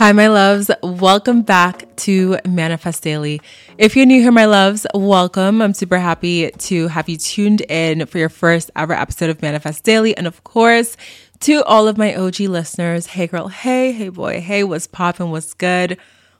Hi, my loves. Welcome back to Manifest Daily. If you're new here, my loves, welcome. I'm super happy to have you tuned in for your first ever episode of Manifest Daily. And of course, to all of my OG listeners, hey girl, hey, hey boy, hey, what's poppin', what's good?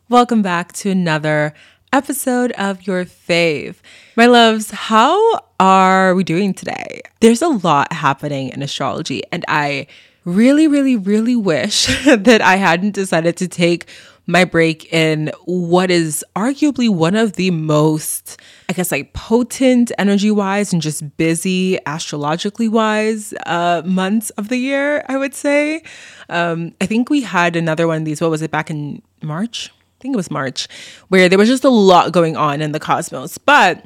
Welcome back to another episode of your fave. My loves, how are we doing today? There's a lot happening in astrology, and I really, really, really wish that I hadn't decided to take my break in what is arguably one of the most, I guess, like potent energy wise and just busy astrologically wise uh, months of the year, I would say. Um, I think we had another one of these, what was it, back in March? I think it was March, where there was just a lot going on in the cosmos. But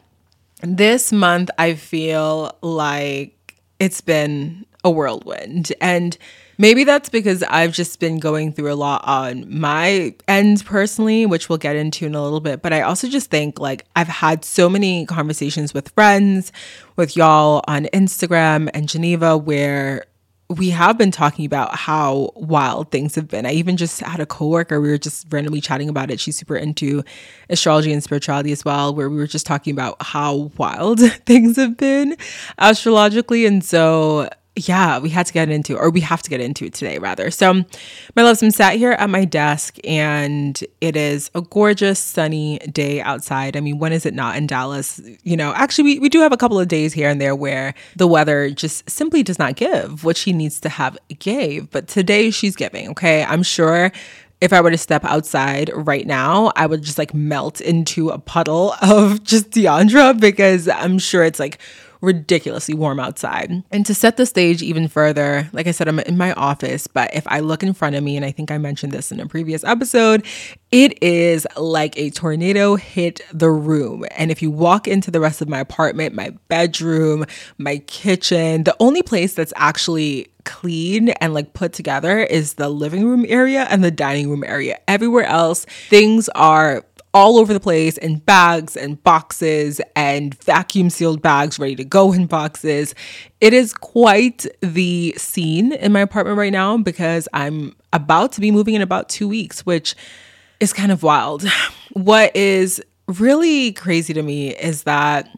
this month, I feel like it's been a whirlwind. And maybe that's because I've just been going through a lot on my end personally, which we'll get into in a little bit. But I also just think like I've had so many conversations with friends, with y'all on Instagram and Geneva where we have been talking about how wild things have been. I even just had a coworker, we were just randomly chatting about it. She's super into astrology and spirituality as well, where we were just talking about how wild things have been astrologically. And so yeah, we had to get into, or we have to get into it today, rather. So, my loves, I'm sat here at my desk and it is a gorgeous sunny day outside. I mean, when is it not in Dallas? You know, actually, we, we do have a couple of days here and there where the weather just simply does not give what she needs to have gave. But today she's giving, okay? I'm sure if I were to step outside right now, I would just like melt into a puddle of just Dheandra because I'm sure it's like ridiculously warm outside. And to set the stage even further, like I said, I'm in my office, but if I look in front of me, and I think I mentioned this in a previous episode, it is like a tornado hit the room. And if you walk into the rest of my apartment, my bedroom, my kitchen, the only place that's actually clean and like put together is the living room area and the dining room area. Everywhere else, things are all over the place in bags and boxes and vacuum sealed bags ready to go in boxes. It is quite the scene in my apartment right now because I'm about to be moving in about two weeks, which is kind of wild. What is really crazy to me is that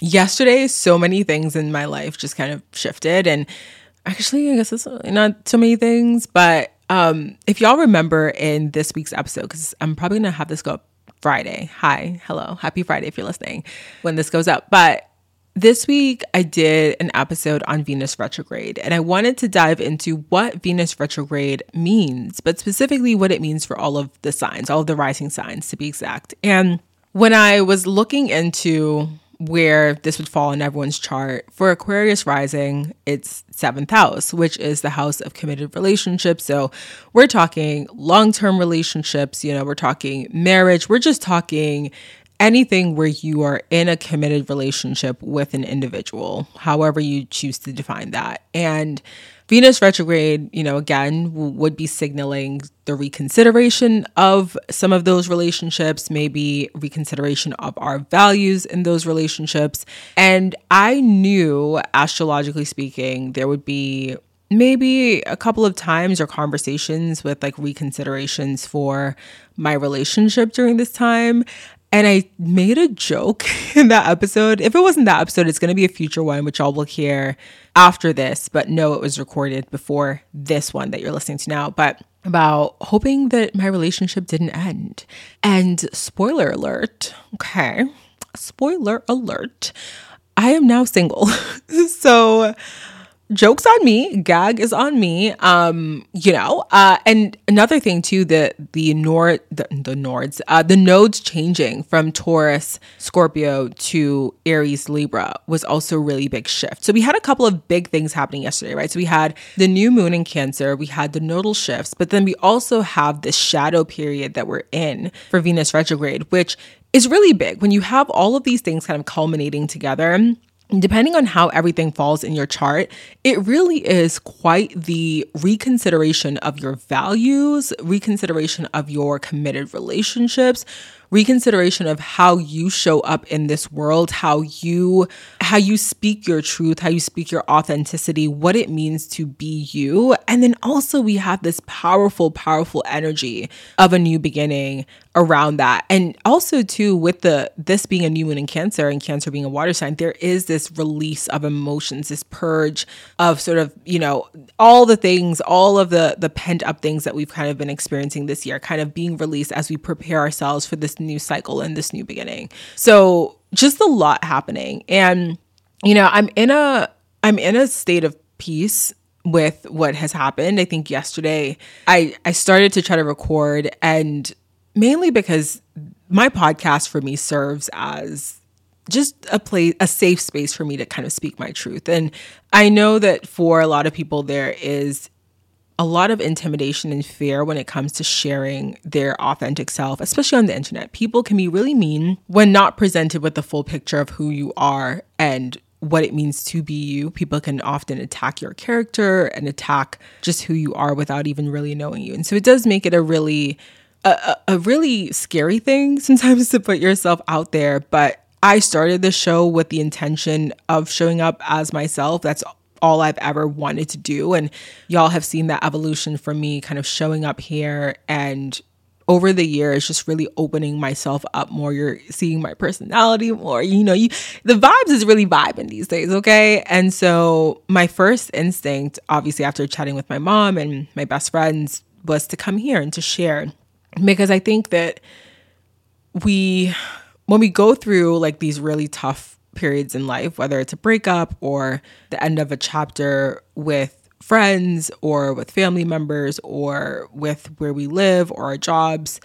yesterday, so many things in my life just kind of shifted. And actually, I guess it's not so many things, but um, if y'all remember in this week's episode, because I'm probably gonna have this go up Friday. Hi, hello, happy Friday if you're listening when this goes up. But this week, I did an episode on Venus retrograde, and I wanted to dive into what Venus retrograde means, but specifically what it means for all of the signs, all of the rising signs to be exact. And when I was looking into where this would fall in everyone's chart. For Aquarius rising, it's seventh house, which is the house of committed relationships. So we're talking long term relationships, you know, we're talking marriage, we're just talking anything where you are in a committed relationship with an individual, however you choose to define that. And Venus retrograde, you know, again, would be signaling the reconsideration of some of those relationships, maybe reconsideration of our values in those relationships. And I knew, astrologically speaking, there would be maybe a couple of times or conversations with like reconsiderations for my relationship during this time. And I made a joke in that episode. If it wasn't that episode, it's going to be a future one, which y'all will hear after this. But no, it was recorded before this one that you're listening to now. But about hoping that my relationship didn't end. And spoiler alert, okay, spoiler alert, I am now single. so jokes on me gag is on me um you know uh and another thing too the the nord the, the nords uh the nodes changing from taurus scorpio to aries libra was also really big shift. So we had a couple of big things happening yesterday right? So we had the new moon in cancer we had the nodal shifts but then we also have this shadow period that we're in for venus retrograde which is really big. When you have all of these things kind of culminating together depending on how everything falls in your chart, it really is quite the reconsideration of your values, reconsideration of your committed relationships, reconsideration of how you show up in this world, how you how you speak your truth, how you speak your authenticity, what it means to be you. And then also we have this powerful powerful energy of a new beginning around that. And also too with the this being a new moon in Cancer and Cancer being a water sign, there is this release of emotions, this purge of sort of, you know, all the things, all of the the pent up things that we've kind of been experiencing this year kind of being released as we prepare ourselves for this new cycle and this new beginning. So just a lot happening. And, you know, I'm in a I'm in a state of peace with what has happened. I think yesterday I I started to try to record and mainly because my podcast for me serves as just a place a safe space for me to kind of speak my truth. And I know that for a lot of people there is a lot of intimidation and fear when it comes to sharing their authentic self, especially on the internet. People can be really mean when not presented with the full picture of who you are and what it means to be you. People can often attack your character and attack just who you are without even really knowing you. And so it does make it a really a, a really scary thing sometimes to put yourself out there, but I started the show with the intention of showing up as myself. That's all I've ever wanted to do. And y'all have seen that evolution from me kind of showing up here. And over the years just really opening myself up more. You're seeing my personality more. You know you the vibes is really vibing these days okay? And so my first instinct obviously after chatting with my mom and my best friends was to come here and to share. Because i think that we when we go through like these really tough periods in life, whether it's a breakup or the end of a chapter with friends or with family members or with where we live or our jobs,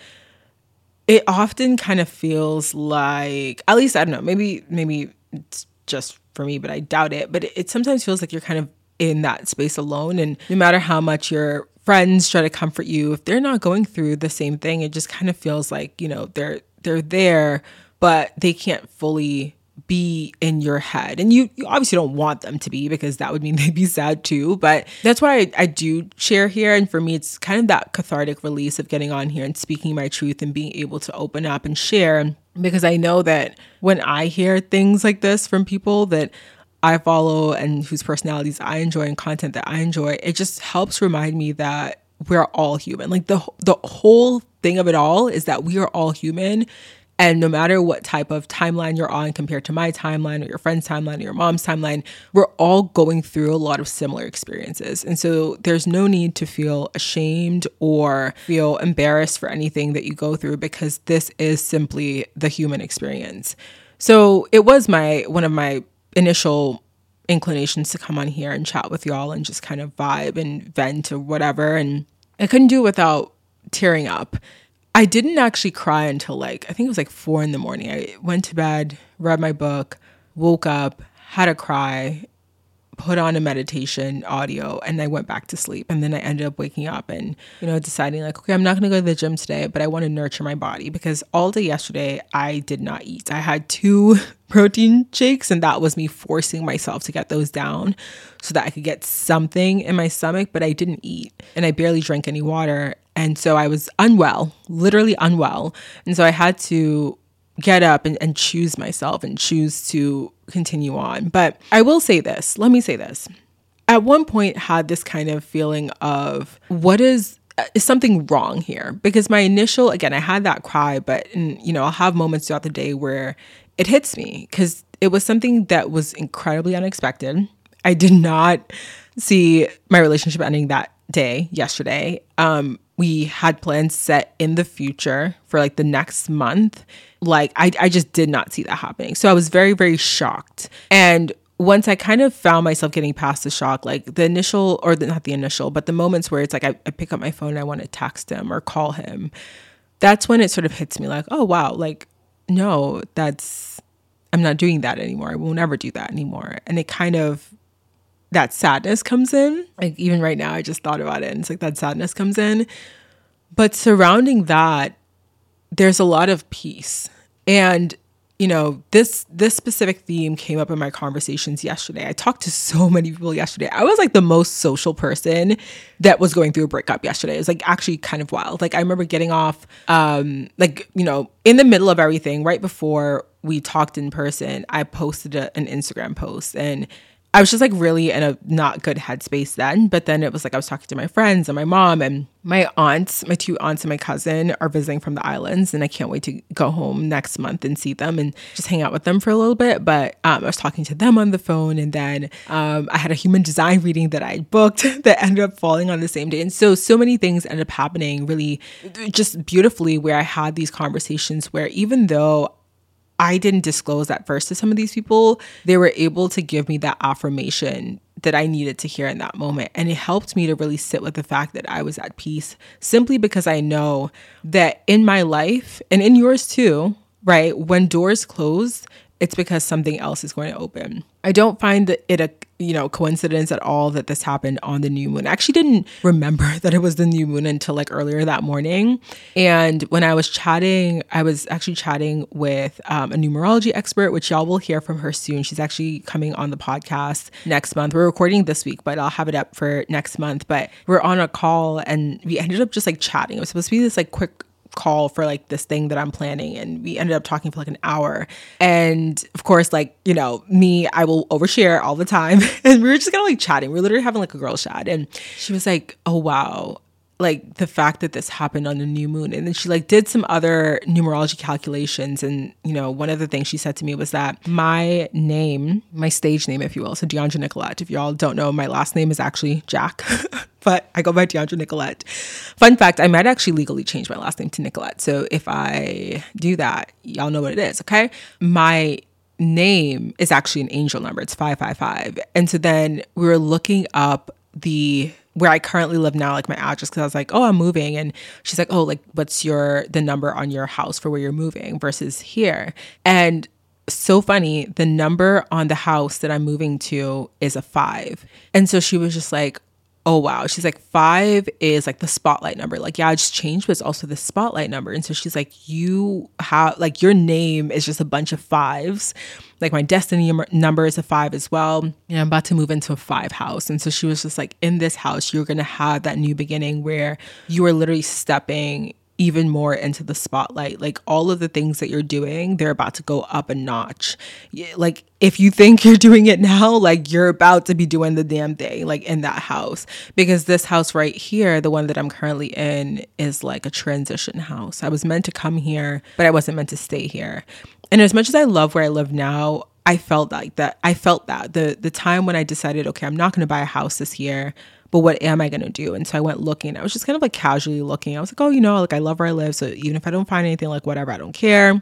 it often kind of feels like, at least I don't know, maybe, maybe it's just for me, but I doubt it. But it, it sometimes feels like you're kind of in that space alone. And no matter how much your friends try to comfort you, if they're not going through the same thing, it just kind of feels like, you know, they're they're there, but they can't fully be in your head. And you, you, obviously don't want them to be because that would mean they'd be sad too. But that's why I, I, do share here. And for me, it's kind of that cathartic release of getting on here and speaking my truth and being able to open up and share. Because I know that when I hear things like this from people that I follow and whose personalities I enjoy and content that I enjoy, it just helps remind me that we're all human. Like the the whole thing of it all is that we are all human and no matter what type of timeline you're on compared to my timeline or your friend's timeline or your mom's timeline, we're all going through a lot of similar experiences. And so there's no need to feel ashamed or feel embarrassed for anything that you go through because this is simply the human experience. So it was my one of my initial inclinations to come on here and chat with y'all and just kind of vibe and vent or whatever. And I couldn't do it without tearing up. I didn't actually cry until like, I think it was like four in the morning. I went to bed, read my book, woke up, had a cry, put on a meditation audio and I went back to sleep. And then I ended up waking up and, you know, deciding like, okay, I'm not going to go to the gym today, but I want to nurture my body because all day yesterday I did not eat. I had two protein shakes and that was me forcing myself to get those down so that I could get something in my stomach, but I didn't eat and I barely drank any water. And so I was unwell, literally unwell. And so I had to get up and, and choose myself and choose to continue on. But I will say this let me say this. At one point, had this kind of feeling of what is is something wrong here because my initial again i had that cry but you know i'll have moments throughout the day where it hits me because it was something that was incredibly unexpected i did not see my relationship ending that day yesterday um we had plans set in the future for like the next month like I, I just did not see that happening. So I was very, very shocked. And once I kind of found myself getting past the shock, like the initial, or the, not the initial, but the moments where it's like I, I pick up my phone and I want to text him or call him, that's when it sort of hits me like, oh, wow, like, no, that's, I'm not doing that anymore. I will never do that anymore. And it kind of, that sadness comes in. Like, even right now, I just thought about it and it's like that sadness comes in. But surrounding that there's a lot of peace. And you know, this this specific theme came up in my conversations yesterday. I talked to so many people yesterday. I was like the most social person that was going through a breakup yesterday. It was like actually kind of wild. Like I remember getting off um like, you know, in the middle of everything, right before we talked in person, I posted a, an Instagram post and I was just like really in a not good headspace then. But then it was like I was talking to my friends and my mom and my aunts, my two aunts and my cousin are visiting from the islands. And I can't wait to go home next month and see them and just hang out with them for a little bit. But um, I was talking to them on the phone. And then um, I had a human design reading that I booked that ended up falling on the same day. And so, so many things ended up happening really just beautifully where I had these conversations where even though I didn't disclose that first to some of these people, they were able to give me that affirmation that I needed to hear in that moment. And it helped me to really sit with the fact that I was at peace simply because I know that in my life and in yours too, right? When doors close, it's because something else is going to open. I don't find that it a you know coincidence at all that this happened on the new moon. I actually didn't remember that it was the new moon until like earlier that morning. And when I was chatting, I was actually chatting with um, a numerology expert, which y'all will hear from her soon. She's actually coming on the podcast next month. We're recording this week, but I'll have it up for next month. But we're on a call and we ended up just like chatting. It was supposed to be this like quick call for like this thing that I'm planning and we ended up talking for like an hour. And of course, like, you know, me, I will overshare all the time. and we were just kind of like chatting. We were literally having like a girl chat. And she was like, Oh wow, like the fact that this happened on the new moon. And then she like did some other numerology calculations. And you know one of the things she said to me was that my name my stage name if you will so dheandra nicolette if y'all don't know my last name is actually jack but i go by dheandra nicolette. Fun fact i might actually legally change my last name to nicolette. So if i do that y'all know what it is okay? My name is actually an angel number. It's 555 and so then we were looking up the where I currently live now, like my address, because I was like, oh, I'm moving. And she's like, oh, like, what's your, the number on your house for where you're moving versus here? And so funny, the number on the house that I'm moving to is a five. And so she was just like, oh wow. She's like five is like the spotlight number. Like yeah i just changed but it's also the spotlight number. And so she's like you have like your name is just a bunch of fives. Like my destiny number is a five as well. And i'm about to move into a five house. And so she was just like in this house you're gonna have that new beginning where you are literally stepping even more into the spotlight. Like all of the things that you're doing, they're about to go up a notch. Like if you think you're doing it now, like you're about to be doing the damn thing, like in that house. Because this house right here, the one that I'm currently in, is like a transition house. I was meant to come here, but I wasn't meant to stay here. And as much as I love where I live now, I felt like that. I felt that the the time when I decided, okay, I'm not going to buy a house this year but what am I going to do? And so I went looking. I was just kind of like casually looking. I was like, oh, you know, like I love where I live. So even if I don't find anything, like whatever, I don't care.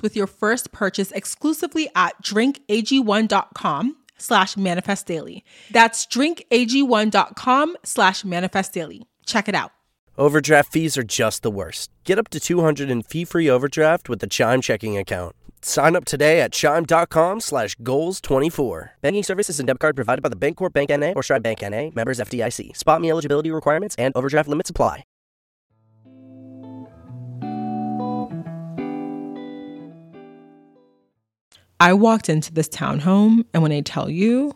with your first purchase exclusively at drinkag1.com slash manifest daily. That's drinkag1.com slash manifest daily. Check it out. Overdraft fees are just the worst. Get up to 200 in fee-free overdraft with the Chime checking account. Sign up today at chime.com slash goals24. Banking services and debit card provided by the Bancorp Bank N.A. or Stride Bank N.A. Members FDIC. SpotMe eligibility requirements and overdraft limits apply. I walked into this townhome and when I tell you,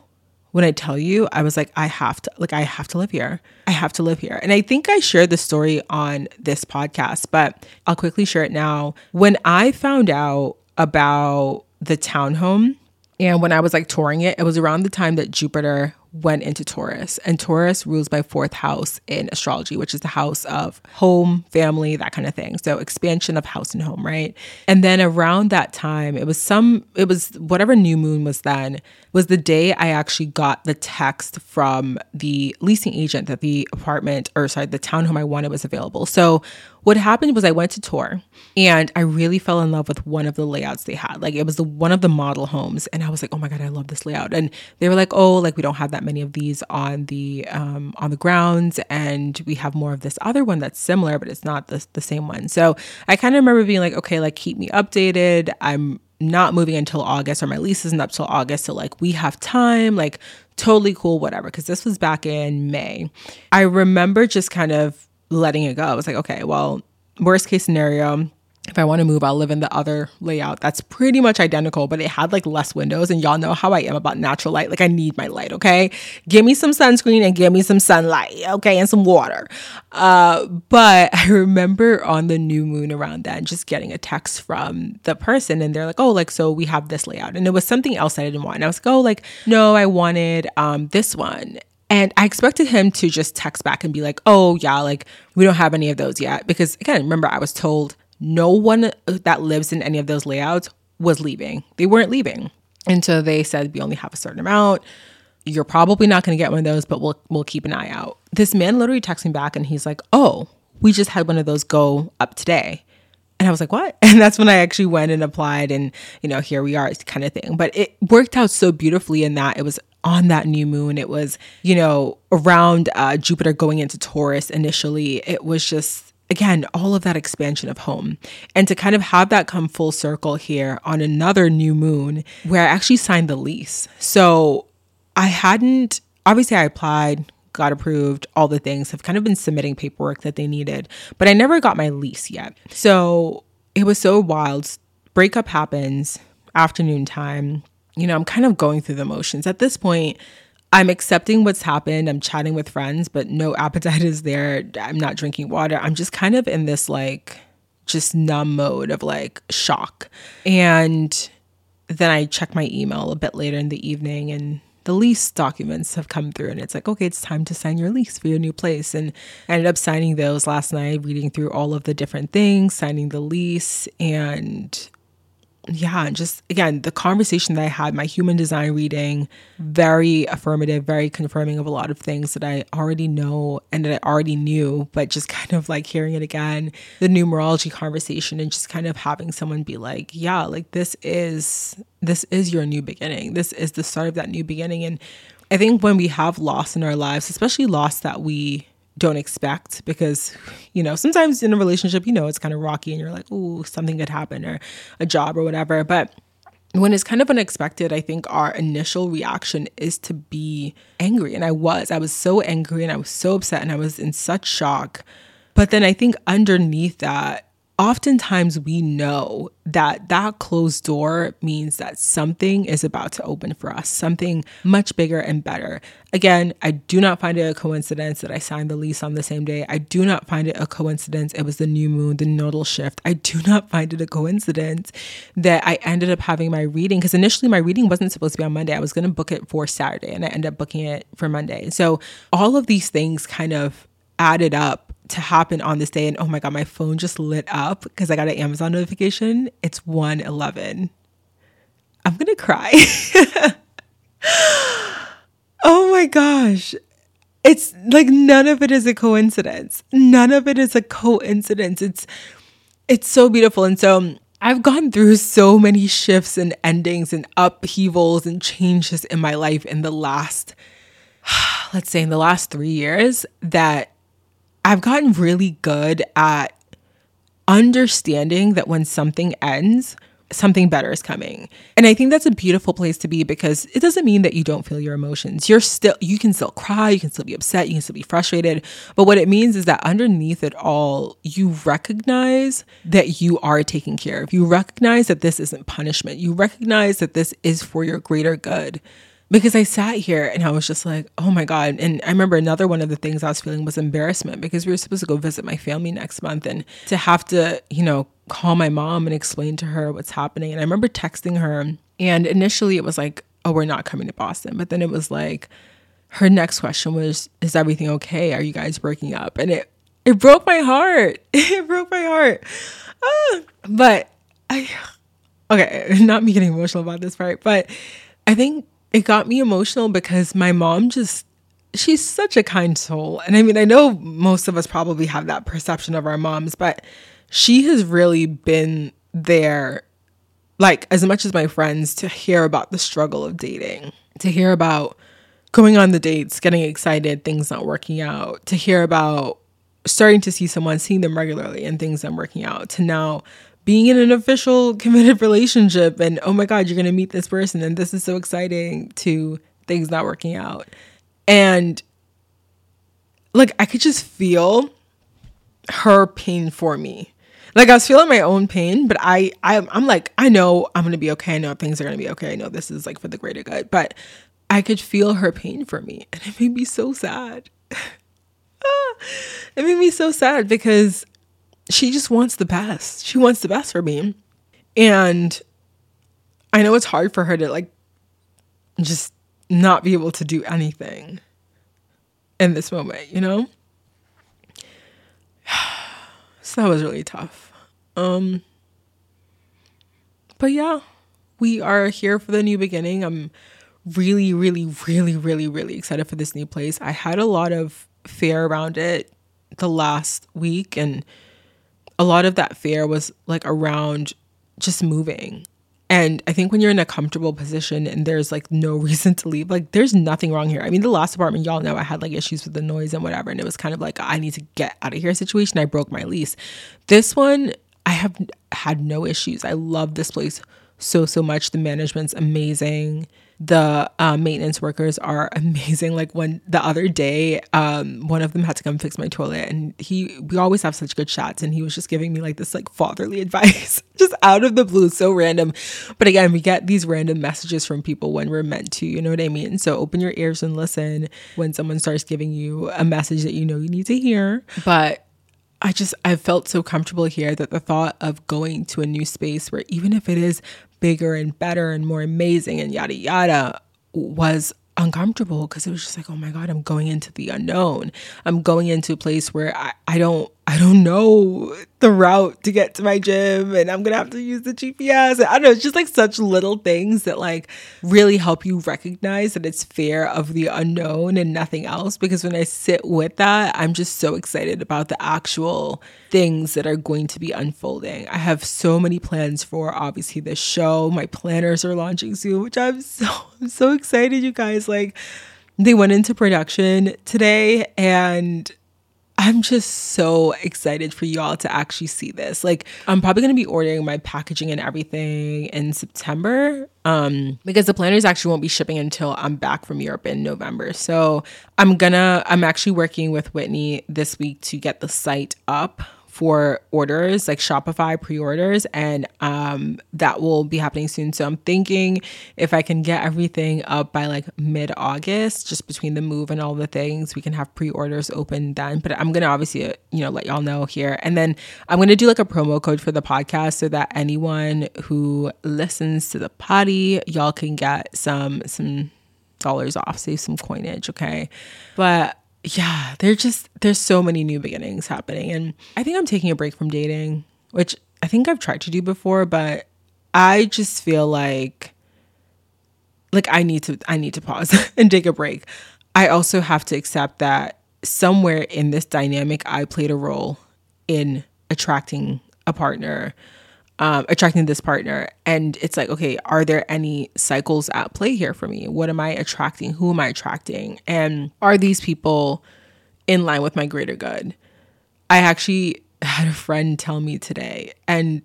when I tell you, I was like, I have to, like, I have to live here. I have to live here. And I think I shared the story on this podcast, but I'll quickly share it now. When I found out about the townhome and when I was like touring it, it was around the time that Jupiter went into Taurus. And Taurus rules by fourth house in astrology, which is the house of home, family, that kind of thing. So expansion of house and home, right? And then around that time, it was some, it was whatever new moon was then, was the day I actually got the text from the leasing agent that the apartment, or sorry, the townhome I wanted was available. So what happened was I went to tour and I really fell in love with one of the layouts they had. Like it was the one of the model homes. And I was like, oh my God, I love this layout. And they were like, oh, like we don't have that many of these on the um, on the grounds, and we have more of this other one that's similar, but it's not the the same one. So I kind of remember being like, okay, like keep me updated. I'm not moving until August, or my lease isn't up till August, so like we have time. Like totally cool, whatever. Because this was back in May. I remember just kind of letting it go. I was like, okay, well, worst case scenario, if I want to move, I'll live in the other layout that's pretty much identical, but it had like less windows. And y'all know how I am about natural light. Like, I need my light, okay? Give me some sunscreen and give me some sunlight, okay? And some water. Uh, but I remember on the new moon around then just getting a text from the person, and they're like, oh, like, so we have this layout. And it was something else I didn't want. And I was like, oh, like, no, I wanted um, this one. And I expected him to just text back and be like, oh, yeah, like, we don't have any of those yet. Because again, remember, I was told no one uh, that lives in any of those layouts was leaving. They weren't leaving. And so they said, we only have a certain amount. You're probably not going to get one of those, but we'll we'll keep an eye out. This man literally texted me back and he's like, "Oh, we just had one of those go up today." And I was like, "What?" And that's when I actually went and applied and, you know, here we are kind of thing. But it worked out so beautifully in that it was on that new moon. It was, you know, around uh, Jupiter going into Taurus initially. It was just again, all of that expansion of home. And to kind of have that come full circle here on another new moon where I actually signed the lease. So I hadn't, obviously, I applied, got approved, all the things, have kind of been submitting paperwork that they needed, but I never got my lease yet. So it was so wild. Breakup happens, afternoon time. You know, I'm kind of going through the motions. At this point, I'm accepting what's happened. I'm chatting with friends, but no appetite is there. I'm not drinking water. I'm just kind of in this like just numb mode of like shock. And then I check my email a bit later in the evening and the lease documents have come through and it's like, okay, it's time to sign your lease for your new place. And I ended up signing those last night, reading through all of the different things, signing the lease. And yeah, just again, the conversation that I had, my human design reading, very affirmative, very confirming of a lot of things that I already know and that I already knew, but just kind of like hearing it again, the numerology conversation and just kind of having someone be like, yeah, like this is this is your new beginning. This is the start of that new beginning. And I think when we have loss in our lives, especially loss that we don't expect because you know sometimes in a relationship you know it's kind of rocky and you're like oh something could happen or a job or whatever. But when it's kind of unexpected i think our initial reaction is to be angry. And i was i was so angry and i was so upset and i was in such shock. But then i think underneath that oftentimes we know that that closed door means that something is about to open for us, something much bigger and better. Again, I do not find it a coincidence that I signed the lease on the same day. I do not find it a coincidence it was the new moon, the nodal shift. I do not find it a coincidence that I ended up having my reading because initially my reading wasn't supposed to be on Monday. I was going to book it for Saturday and I ended up booking it for Monday. So all of these things kind of added up to happen on this day and oh my god my phone just lit up because i got an amazon notification. It's 111 i'm gonna cry. Oh my gosh. It's like none of it is a coincidence. None of it is a coincidence. It's it's so beautiful. And so um, I've gone through so many shifts and endings and upheavals and changes in my life in the last, let's say, in the last three years that I've gotten really good at understanding that when something ends, something better is coming. And I think that's a beautiful place to be because it doesn't mean that you don't feel your emotions. You're still, you can still cry, you can still be upset, you can still be frustrated. But what it means is that underneath it all, you recognize that you are taken care of. You recognize that this isn't punishment. You recognize that this is for your greater good because I sat here and I was just like, oh my God. And I remember another one of the things I was feeling was embarrassment because we were supposed to go visit my family next month and to have to, you know, call my mom and explain to her what's happening. And I remember texting her, and initially it was like, oh, we're not coming to Boston. But then it was like, her next question was, is everything okay? Are you guys breaking up? And it, it broke my heart. It broke my heart. Ah, but I, okay, not me getting emotional about this part, but I think it got me emotional because my mom just she's such a kind soul. And I mean, I know most of us probably have that perception of our moms, but she has really been there like as much as my friends to hear about the struggle of dating, to hear about going on the dates, getting excited, things not working out, to hear about starting to see someone, seeing them regularly and things not working out, to now being in an official committed relationship and oh my god you're going to meet this person and this is so exciting to things not working out. And like i could just feel her pain for me. Like i was feeling my own pain but i, I i'm like i know i'm going to be okay. I know things are going to be okay. I know this is like for the greater good but i could feel her pain for me. And it made me so sad. Ah, it made me so sad because she just wants the best. She wants the best for me. And I know it's hard for her to like just not be able to do anything in this moment, you know? so that was really tough. Um but yeah, we are here for the new beginning. I'm really really really really really excited for this new place. I had a lot of fear around it the last week and a lot of that fear was like around just moving. And I think when you're in a comfortable position and there's like no reason to leave, like there's nothing wrong here. I mean, the last apartment, y'all know I had like issues with the noise and whatever. And it was kind of like, I need to get out of here situation. I broke my lease. This one, I have had no issues. I love this place so, so much. The management's amazing the uh, maintenance workers are amazing. Like when the other day, um, one of them had to come fix my toilet, and he we always have such good chats, and he was just giving me like this like fatherly advice, just out of the blue, so random. But again, we get these random messages from people when we're meant to, you know what I mean? So open your ears and listen when someone starts giving you a message that you know you need to hear. But I just I felt so comfortable here that the thought of going to a new space where even if it is bigger and better and more amazing and yada yada was uncomfortable because it was just like, oh my God, I'm going into the unknown. I'm going into a place where I, I don't I don't know the route to get to my gym and I'm gonna have to use the GPS. I don't know, it's just like such little things that like really help you recognize that it's fear of the unknown and nothing else. Because when I sit with that, I'm just so excited about the actual things that are going to be unfolding. I have so many plans for obviously this show. My planners are launching soon, which I'm so I'm so excited, you guys. Like they went into production today and I'm just so excited for y'all to actually see this. Like, I'm probably gonna be ordering my packaging and everything in September. Um, because the planners actually won't be shipping until I'm back from Europe in November. So I'm gonna I'm actually working with Whitney this week to get the site up for orders like Shopify pre-orders and um, that will be happening soon. So I'm thinking if I can get everything up by like mid-August, just between the move and all the things, we can have pre-orders open then. But I'm gonna obviously uh, you know let y'all know here, and then I'm gonna do like a promo code for the podcast so that anyone who listens to the potty, y'all can get some some dollars off, save some coinage, okay? But yeah, there's just there's so many new beginnings happening and I think I'm taking a break from dating, which I think I've tried to do before, but I just feel like like I need to I need to pause and take a break. I also have to accept that somewhere in this dynamic I played a role in attracting a partner um, attracting this partner. And it's like, okay, are there any cycles at play here for me? What am I attracting? Who am I attracting? And are these people in line with my greater good? I actually had a friend tell me today, and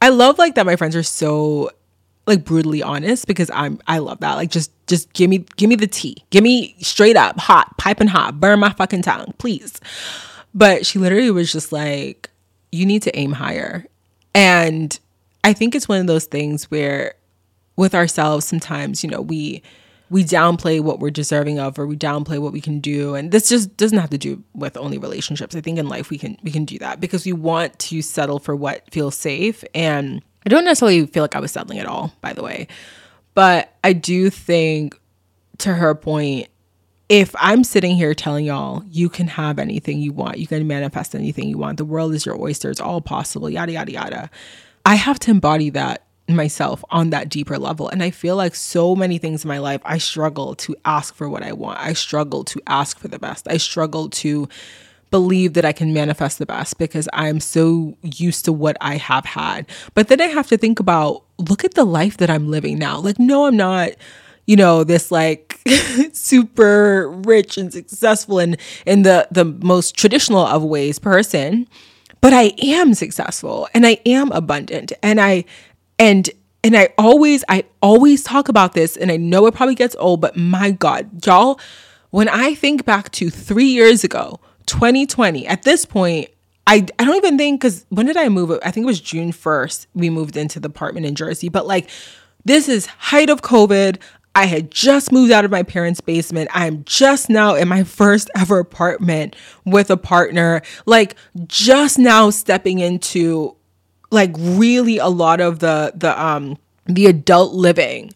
I love like that my friends are so like brutally honest because I'm I love that. Like just just give me give me the tea. Give me straight up hot, piping hot, burn my fucking tongue, please. But she literally was just like, you need to aim higher. And I think it's one of those things where with ourselves sometimes, you know, we we downplay what we're deserving of or we downplay what we can do. And this just doesn't have to do with only relationships. I think in life we can we can do that because we want to settle for what feels safe. And i don't necessarily feel like i was settling at all by the way. But i do think to her point if I'm sitting here telling y'all you can have anything you want, you can manifest anything you want, the world is your oyster, it's all possible, yada, yada, yada. I have to embody that myself on that deeper level. And I feel like so many things in my life, I struggle to ask for what I want. I struggle to ask for the best. I struggle to believe that I can manifest the best because I'm so used to what I have had. But then I have to think about look at the life that I'm living now. Like, no, I'm not you know this like super rich and successful and in the the most traditional of ways person but i am successful and i am abundant and i and and i always i always talk about this and i know it probably gets old but my god y'all when i think back to 3 years ago 2020 at this point I, I don't even think because when did I move? I think it was June 1st. We moved into the apartment in Jersey. But like, this is height of COVID. I had just moved out of my parents' basement. I'm just now in my first ever apartment with a partner, like just now stepping into like really a lot of the the um the adult living.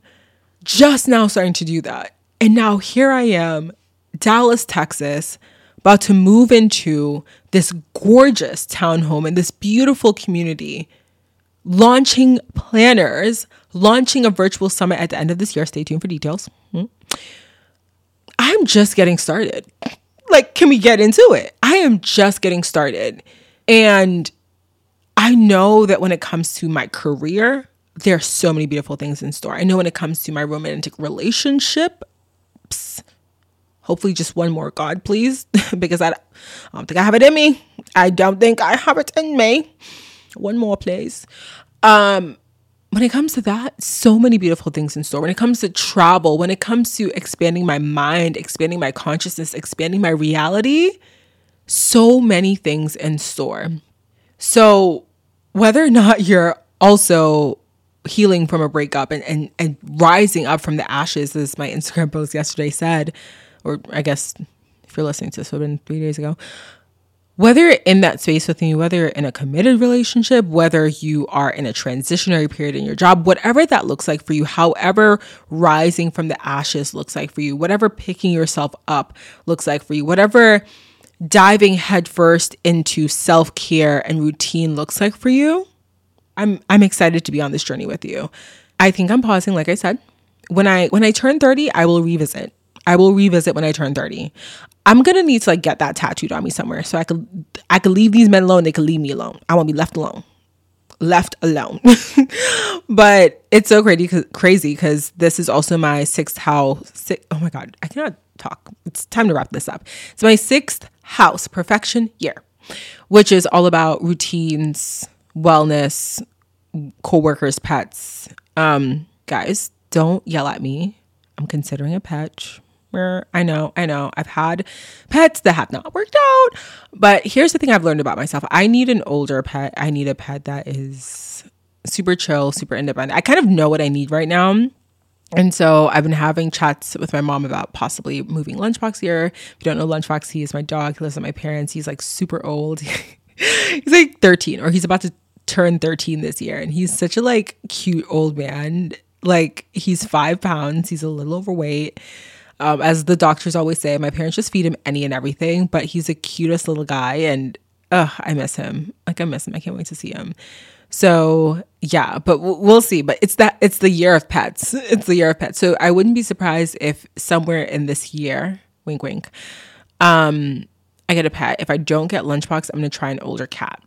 Just now starting to do that. And now here I am, Dallas, Texas, about to move into this gorgeous townhome in this beautiful community launching planners, launching a virtual summit at the end of this year. Stay tuned for details. Hmm. I'm just getting started. Like, can we get into it? I am just getting started. And I know that when it comes to my career, there are so many beautiful things in store. I know when it comes to my romantic relationship, hopefully just one more God, please, because I, I don't think I have it in me. I don't think I have it in me. One more, please. Um, when it comes to that, so many beautiful things in store. When it comes to travel, when it comes to expanding my mind, expanding my consciousness, expanding my reality, so many things in store. Mm. So, whether or not you're also healing from a breakup and, and, and rising up from the ashes, as my Instagram post yesterday said, or I guess if you're listening to this, it would have been three days ago. Whether you're in that space with me, whether you're in a committed relationship, whether you are in a transitionary period in your job, whatever that looks like for you, however rising from the ashes looks like for you, whatever picking yourself up looks like for you, whatever diving headfirst into self-care and routine looks like for you, I'm I'm excited to be on this journey with you. I think I'm pausing like I said. When I when I turn 30, I will revisit. I will revisit when I turn 30. I'm gonna need to like get that tattooed on me somewhere so I could I could leave these men alone. They could leave me alone. I won't be left alone. Left alone. but it's so crazy crazy because this is also my sixth house. Six, oh my god, I cannot talk. It's time to wrap this up. It's my sixth house perfection year, which is all about routines, wellness, co-workers, pets. Um, guys, don't yell at me. I'm considering a where I know, I know, I've had pets that have not worked out. But here's the thing I've learned about myself I need an older pet. I need a pet that is super chill, super independent. I kind of know what I need right now. And so I've been having chats with my mom about possibly moving Lunchbox here. If you don't know Lunchbox, he is my dog. He lives with my parents. He's like super old. he's like 13 or he's about to turn 13 this year. And he's such a like cute old man. Like he's five pounds. He's a little overweight. Um, as the doctors always say, my parents just feed him any and everything, but he's the cutest little guy and uh, I miss him. Like I miss him. I can't wait to see him. So yeah, but we'll see. But it's that it's the year of pets. It's the year of pets. So I wouldn't be surprised if somewhere in this year, wink wink, um, I get a pet. If I don't get Lunchbox, I'm gonna try an older cat.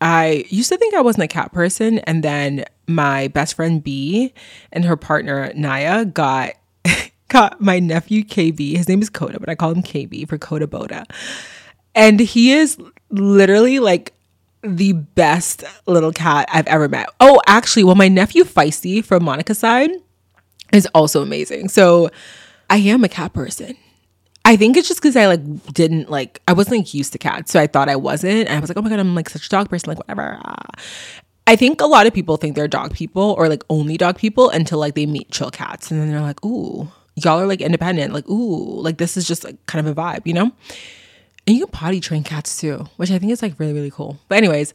I used to think I wasn't a cat person, and then my best friend B and her partner Naya got my nephew KB. His name is Coda, but I call him KB for Coda Boda. And he is literally like the best little cat I've ever met. Oh, actually, well, my nephew Feisty from Monica's side is also amazing. So I am a cat person. I think it's just because I like didn't like I wasn't like used to cats, so I thought I wasn't. And I was like, oh my god, I'm like such a dog person, like whatever. I think a lot of people think they're dog people or like only dog people until like they meet chill cats, and then they're like, ooh, y'all are like independent. Like, ooh, like this is just like kind of a vibe, you know? And you can potty train cats too, which I think is like really, really cool. But, anyways,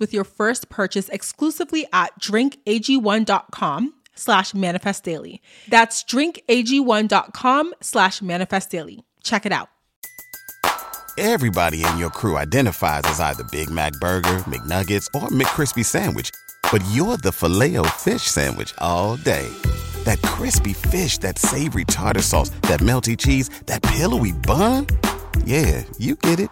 with your first purchase exclusively at drinkag1.com slash manifest daily. That's drinkag1.com slash manifest daily. Check it out. Everybody in your crew identifies as either Big Mac Burger, McNuggets, or McCrispy Sandwich, but you're the filet fish Sandwich all day. That crispy fish, that savory tartar sauce, that melty cheese, that pillowy bun. Yeah, you get it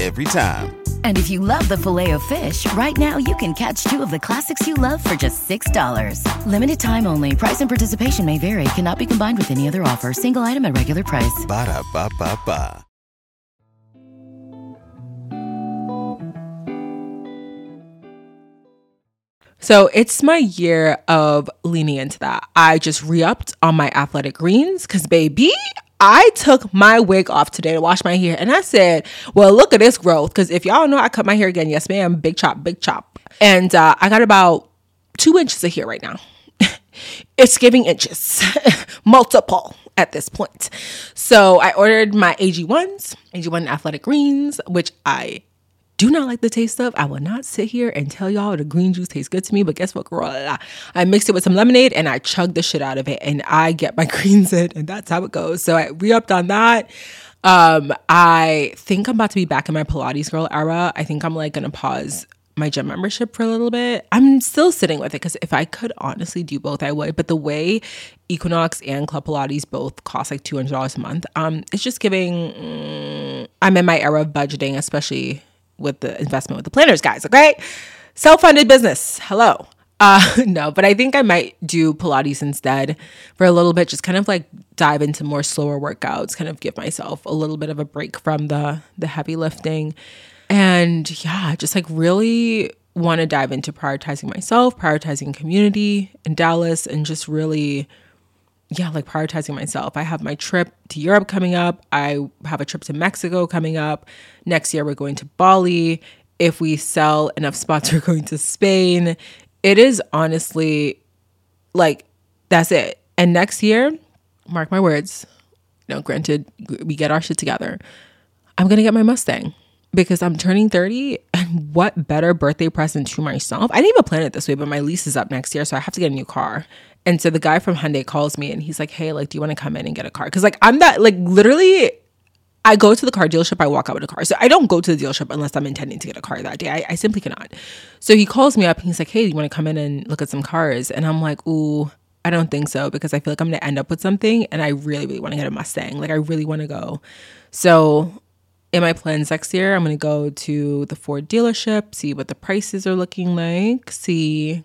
every time. And if you love the Filet-O-Fish, right now you can catch two of the classics you love for just $6. Limited time only. Price and participation may vary. Cannot be combined with any other offer. Single item at regular price. Ba da ba ba ba. So it's my year of leaning into that. I just re upped on my athletic greens because, baby, I took my wig off today to wash my hair and I said, Well, look at this growth. Because if y'all know I cut my hair again, yes, ma'am, big chop, big chop. And uh, I got about two inches of hair right now. it's giving inches, multiple at this point. So I ordered my AG1s, AG1 athletic greens, which I do not like the taste of. I will not sit here and tell y'all the green juice tastes good to me, but guess what, girl? I mixed it with some lemonade and I chugged the shit out of it and I get my greens in, and that's how it goes. So I re upped on that. Um, I think I'm about to be back in my Pilates girl era. I think I'm like gonna pause my gym membership for a little bit. I'm still sitting with it because if I could honestly do both, I would. But the way Equinox and Club Pilates both cost like two hundred dollars a month, um, it's just giving. Mm, I'm in my era of budgeting, especially with the investment with the planners, guys. Okay, self-funded business. Hello. Uh, no, but I think I might do Pilates instead for a little bit, just kind of like dive into more slower workouts, kind of give myself a little bit of a break from the the heavy lifting. And yeah, just like really want to dive into prioritizing myself, prioritizing community in Dallas, and just really, yeah, like prioritizing myself. I have my trip to Europe coming up. I have a trip to Mexico coming up. Next year, we're going to Bali. If we sell enough spots, we're going to Spain. It is honestly like that's it. And next year, mark my words, you know, granted, we get our shit together. I'm gonna get my Mustang because I'm turning 30 and what better birthday present to myself? I didn't even plan it this way, but my lease is up next year, so I have to get a new car. And so the guy from Hyundai calls me and he's like, "Hey, like do you want to come in and get a car?" Cuz like I'm that like literally I go to the car dealership, I walk out with a car. So I don't go to the dealership unless I'm intending to get a car that day. I, I simply cannot. So he calls me up and he's like, Hey, do you want to come in and look at some cars? And I'm like, Ooh, I don't think so because I feel like I'm going to end up with something and I really, really want to get a Mustang. Like, I really want to go. So in my plans next year, I'm going to go to the Ford dealership, see what the prices are looking like, see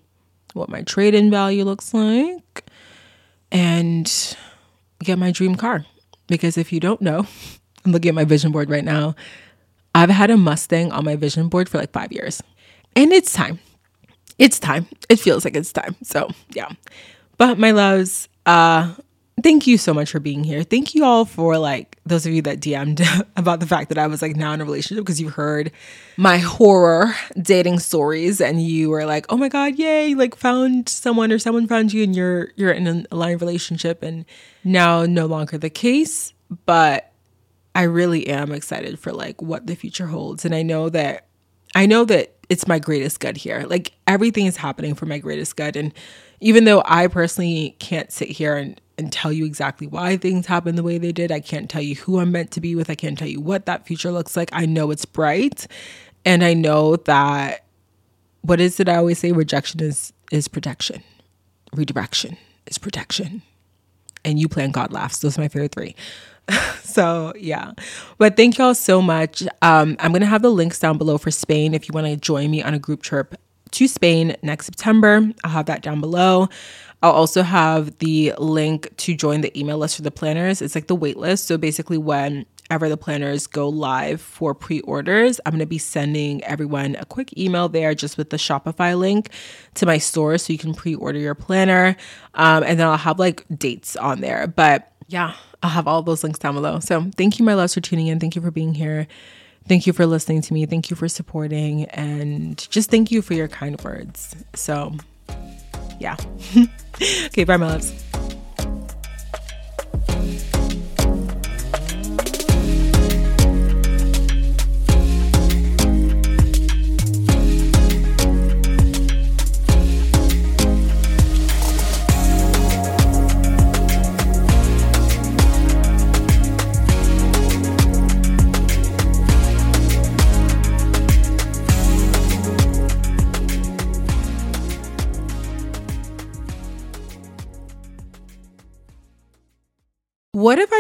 what my trade in value looks like, and get my dream car. Because if you don't know, I'm looking at my vision board right now. I've had a Mustang on my vision board for like five years. And it's time. It's time. It feels like it's time. So, yeah. But my loves, uh, thank you so much for being here. Thank you all for like those of you that DM'd about the fact that I was like now in a relationship because you heard my horror dating stories and you were like, "Oh my god, yay, like found someone or someone found you and you're you're in an aligned relationship." And now no longer the case, but I really am excited for like what the future holds. And I know that I know that it's my greatest good here. Like everything is happening for my greatest good. And even though I personally can't sit here and, and tell you exactly why things happen the way they did, I can't tell you who I'm meant to be with, I can't tell you what that future looks like. I know it's bright. And I know that what is it I always say? Rejection is is protection. Redirection is protection. And you plan God laughs. Those are my favorite three. so yeah but thank y'all so much um, i'm gonna have the links down below for spain if you want to join me on a group trip to spain next september i'll have that down below i'll also have the link to join the email list for the planners it's like the wait list so basically whenever the planners go live for pre-orders i'm going to be sending everyone a quick email there just with the shopify link to my store so you can pre-order your planner um, and then i'll have like dates on there but yeah I'll have all those links down below. So thank you, my loves, for tuning in. Thank you for being here. Thank you for listening to me. Thank you for supporting. And just thank you for your kind words. So, yeah. okay, bye, my loves. What if I